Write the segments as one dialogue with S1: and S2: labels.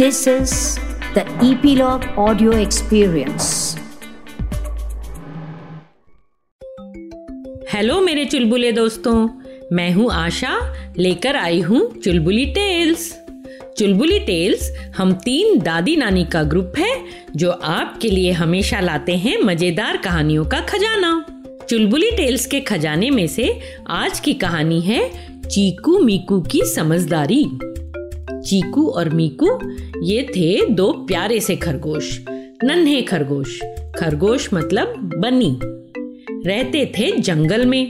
S1: This is the Epilogue Audio Experience.
S2: Hello मेरे चुलबुले दोस्तों। मैं हूँ आशा, लेकर आई हूँ चुलबुली टेल्स। चुलबुली टेल्स हम तीन दादी नानी का ग्रुप है, जो आपके लिए हमेशा लाते हैं मज़ेदार कहानियों का खजाना। चुलबुली टेल्स के खजाने में से आज की कहानी है चीकू मीकू की समझदारी। चीकू और मीकू ये थे दो प्यारे से खरगोश, नन्हे खरगोश। खरगोश मतलब बनी। रहते थे जंगल में।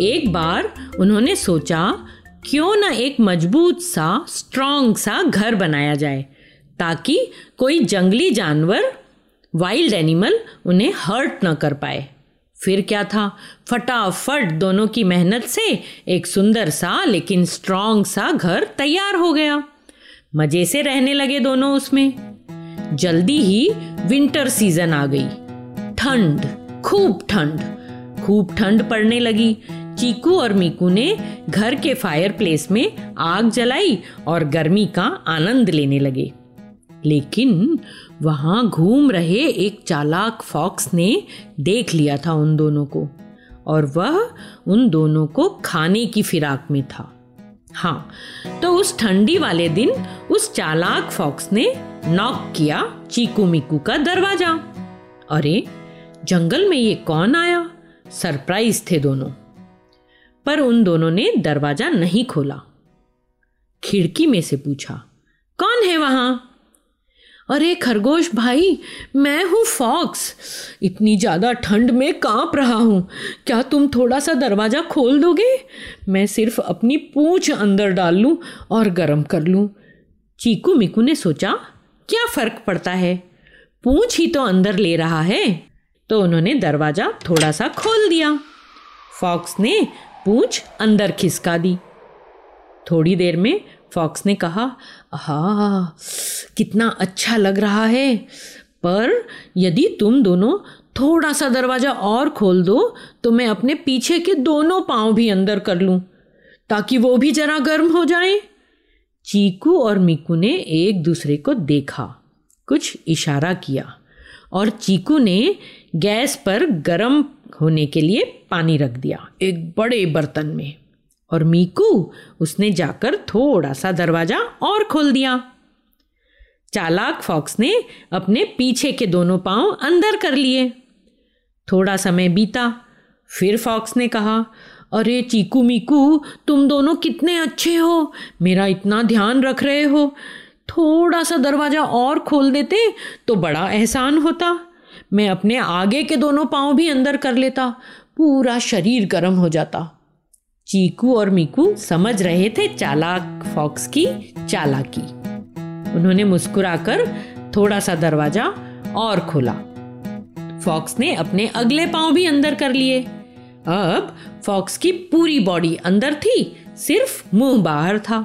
S2: एक बार उन्होंने सोचा, क्यों ना एक मज़बूत सा स्ट्रांग सा घर बनाया जाए, ताकि कोई जंगली जानवर वाइल्ड एनिमल उन्हें हर्ट न कर पाए। फिर क्या था? फटाफट दोनों की मेहनत से एक सुंदर सा, लेकिन स्ट्रांग सा घर तैयार हो गया। मज़े से रहने लगे दोनों उसमें। जल्दी ही विंटर सीज़न आ गई। ठंड, खूब ठंड। खूब ठंड पड़ने लगी। चीकू और मीकू ने घर के फायर प्लेस में आग जलाई और गर्मी का आनंद लेने लगे। लेकिन वहाँ घूम रहे एक चालाक फॉक्स ने देख लिया था उन दोनों को। और वह उन दोनों को खाने की फिराक में था। हाँ तो उस ठंडी वाले दिन उस चालाक फॉक्स ने नॉक किया चीकू मीकू का दरवाज़ा। अरे, जंगल में ये कौन आया? सरप्राइज़ थे दोनों। पर उन दोनों ने दरवाज़ा नहीं खोला। खिड़की में से पूछा, कौन है वहाँ? अरे खरगोश भाई, मैं हूँ फॉक्स। इतनी ज़्यादा ठंड में काँप रहा हूँ। क्या तुम थोड़ा सा दरवाज़ा खोल दोगे? मैं सिर्फ़ अपनी पूंछ अंदर डाल लूँ और गर्म कर लूँ। चीकू मिकू ने सोचा, क्या फ़र्क पड़ता है? पूंछ ही तो अंदर ले रहा है। तो उन्होंने दरवाज़ा थोड़ा सा खोल दिया। फॉक्स ने पूंछ अंदर खिसका दी। थोड़ी देर में फॉक्स ने कहा हा कितना अच्छा लग रहा है। पर यदि तुम दोनों थोड़ा सा दरवाज़ा और खोल दो तो मैं अपने पीछे के दोनों पाँव भी अंदर कर लूँ, ताकि वो भी जरा गर्म हो जाए। चीकू और मीकू ने एक दूसरे को देखा, कुछ इशारा किया, और चीकू ने गैस पर गर्म होने के लिए पानी रख दिया, एक बड़े बर्तन में। और मीकू, उसने जाकर थोड़ा सा दरवाज़ा और खोल दिया। चालाक फॉक्स ने अपने पीछे के दोनों पाँव अंदर कर लिए। थोड़ा समय बीता, फिर फॉक्स ने कहा, अरे चीकू मीकू, तुम दोनों कितने अच्छे हो, मेरा इतना ध्यान रख रहे हो। थोड़ा सा दरवाज़ा और खोल देते तो बड़ा एहसान होता। मैं अपने आगे के दोनों पाँव भी अंदर कर लेता, पूरा शरीर गर्म हो जाता। चीकू और मीकू समझ रहे थे चालाक फॉक्स की, चालाकी। उन्होंने मुस्कुराकर थोड़ा सा दरवाज़ा और खोला। फॉक्स ने अपने अगले पाँव भी अंदर कर लिए। अब फॉक्स की पूरी बॉडी अंदर थी, सिर्फ़ मुँह बाहर था।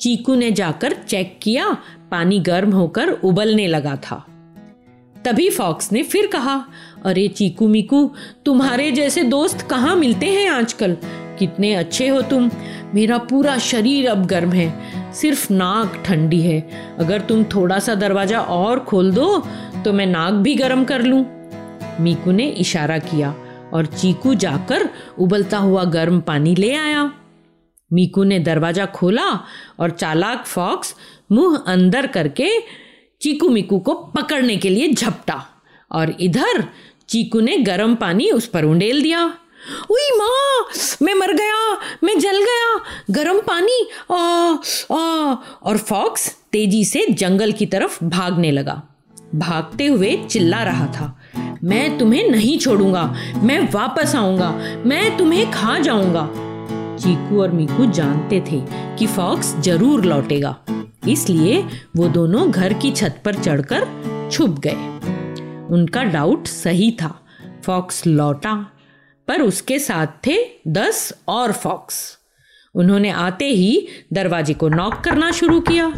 S2: चीकू ने जाकर चेक किया, पानी गर्म होकर उबलने लगा था। तभी फॉक्स ने फिर कहा, अरे चीकू मीकू, तुम्हारे जैसे दोस्त कहाँ मिलते हैं आजकल? कितने अच्छे हो तुम। मेरा पूरा शरीर अब गर्म है। सिर्फ़ नाक ठंडी है। अगर तुम थोड़ा सा दरवाज़ा और खोल दो तो मैं नाक भी गर्म कर लूँ। मीकू ने इशारा किया और चीकू जाकर उबलता हुआ गर्म पानी ले आया। मीकू ने दरवाज़ा खोला और चालाक फॉक्स मुँह अंदर करके चीकू मीकू को पकड़ने के लिए झपटा और इधर चीकू ने गर्म पानी उस पर उंडेल दिया। उई माँ, मैं मर गया, मैं जल गया, गर्म पानी, आ आ, और फॉक्स तेज़ी से जंगल की तरफ़ भागने लगा। भागते हुए चिल्ला रहा था, मैं तुम्हें नहीं छोड़ूँगा, मैं वापस आऊँगा, मैं तुम्हें खा जाऊँगा। चीकू और मीकू जानते थे कि फॉक्स ज़रूर लौटेगा, इसलिए वो दोनों घर की छत पर चढ़कर छुप गए। उनका डाउट सही था, फॉक्स लौटा पर उसके साथ थे दस और फॉक्स। उन्होंने आते ही दरवाजे को नॉक करना शुरू किया।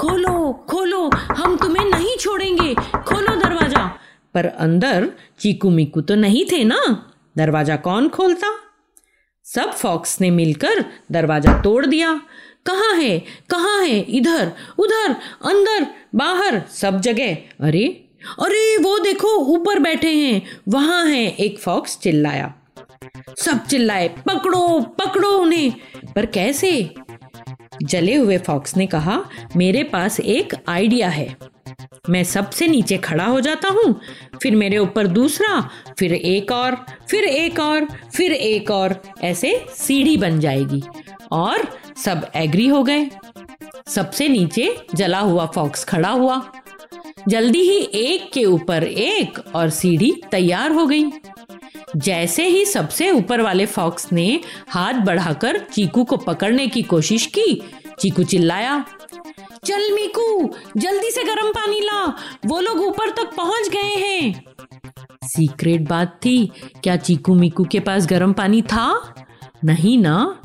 S2: खोलो खोलो, हम तुम्हें नहीं छोड़ेंगे। खोलो दरवाज़ा। पर अंदर चीकू मीकू तो नहीं थे ना? दरवाज़ा कौन खोलता? सब फॉक्स ने मिलकर दरवाज़ा तोड़ दिया। कहाँ है? कहाँ है? इधर, उधर, अंदर, बाहर, सब जगह। अरे अरे, वो देखो, ऊपर बैठे हैं। वहाँ है, एक फॉक्स चिल्लाया। सब चिल्लाए, पकड़ो पकड़ो उन्हें। पर कैसे? जले हुए फॉक्स ने कहा, मेरे पास एक आइडिया है। मैं सबसे नीचे खड़ा हो जाता हूँ, फिर मेरे ऊपर दूसरा, फिर एक और, फिर एक और, फिर एक और, ऐसे सीढ़ी बन जाएगी। और सब एग्री हो गए। सबसे नीचे जला हुआ फॉक्स खड़ा हुआ। जल्दी ही एक के ऊपर एक और सीढ़ी तैयार हो गई। जैसे ही सबसे ऊपर वाले फॉक्स ने हाथ बढ़ाकर चीकू को पकड़ने की कोशिश की, चीकू चिल्लाया, चल मीकू, जल्दी से गर्म पानी ला, वो लोग ऊपर तक पहुँच गए हैं। सीक्रेट बात थी, क्या चीकू मीकू के पास गर्म पानी था? नहीं ना।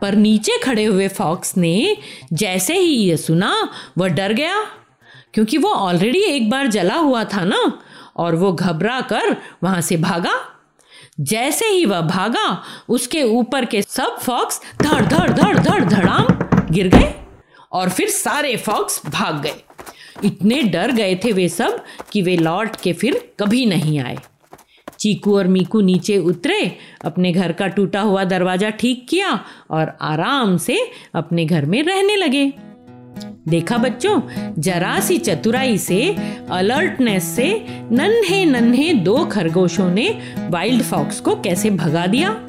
S2: पर नीचे खड़े हुए फॉक्स ने जैसे ही ये सुना वह डर गया। क्योंकि वो ऑलरेडी एक बार जला हुआ था ना, और वो घबरा कर वहाँ से भागा। जैसे ही वह भागा, उसके ऊपर के सब फॉक्स धड़ धड़ धड़ धड़ धड़ाम गिर गए, और फिर सारे फॉक्स भाग गए। इतने डर गए थे वे सब कि वे लौट के फिर कभी नहीं आए। चीकू और मीकू नीचे उतरे, अपने घर का टूटा हुआ दरवाज़ा ठीक किया, और आराम से अपने घर में रहने लगे। देखा बच्चों, जरा सी चतुराई से अलर्टनेस से, नन्हे नन्हे दो खरगोशों ने वाइल्ड फॉक्स को कैसे भगा दिया?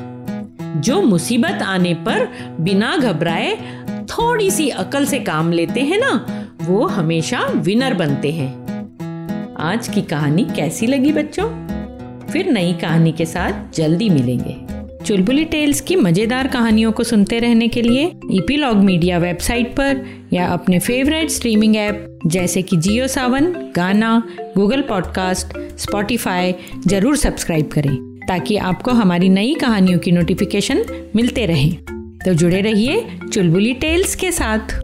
S2: जो मुसीबत आने पर बिना घबराए थोड़ी सी अकल से काम लेते हैं ना, वो हमेशा विनर बनते हैं। आज की कहानी कैसी लगी बच्चों? फिर नई कहानी के साथ जल्दी मिलेंगे। चुलबुली टेल्स की मज़ेदार कहानियों को सुनते रहने के लिए ईपीलॉग मीडिया वेबसाइट पर या अपने फेवरेट स्ट्रीमिंग ऐप, जैसे कि Jio Saavn, Gaana, Google podcast, Spotify, ज़रूर सब्सक्राइब करें, ताकि आपको हमारी नई कहानियों की नोटिफिकेशन मिलते रहे। तो जुड़े रहिए चुलबुली टेल्स के साथ।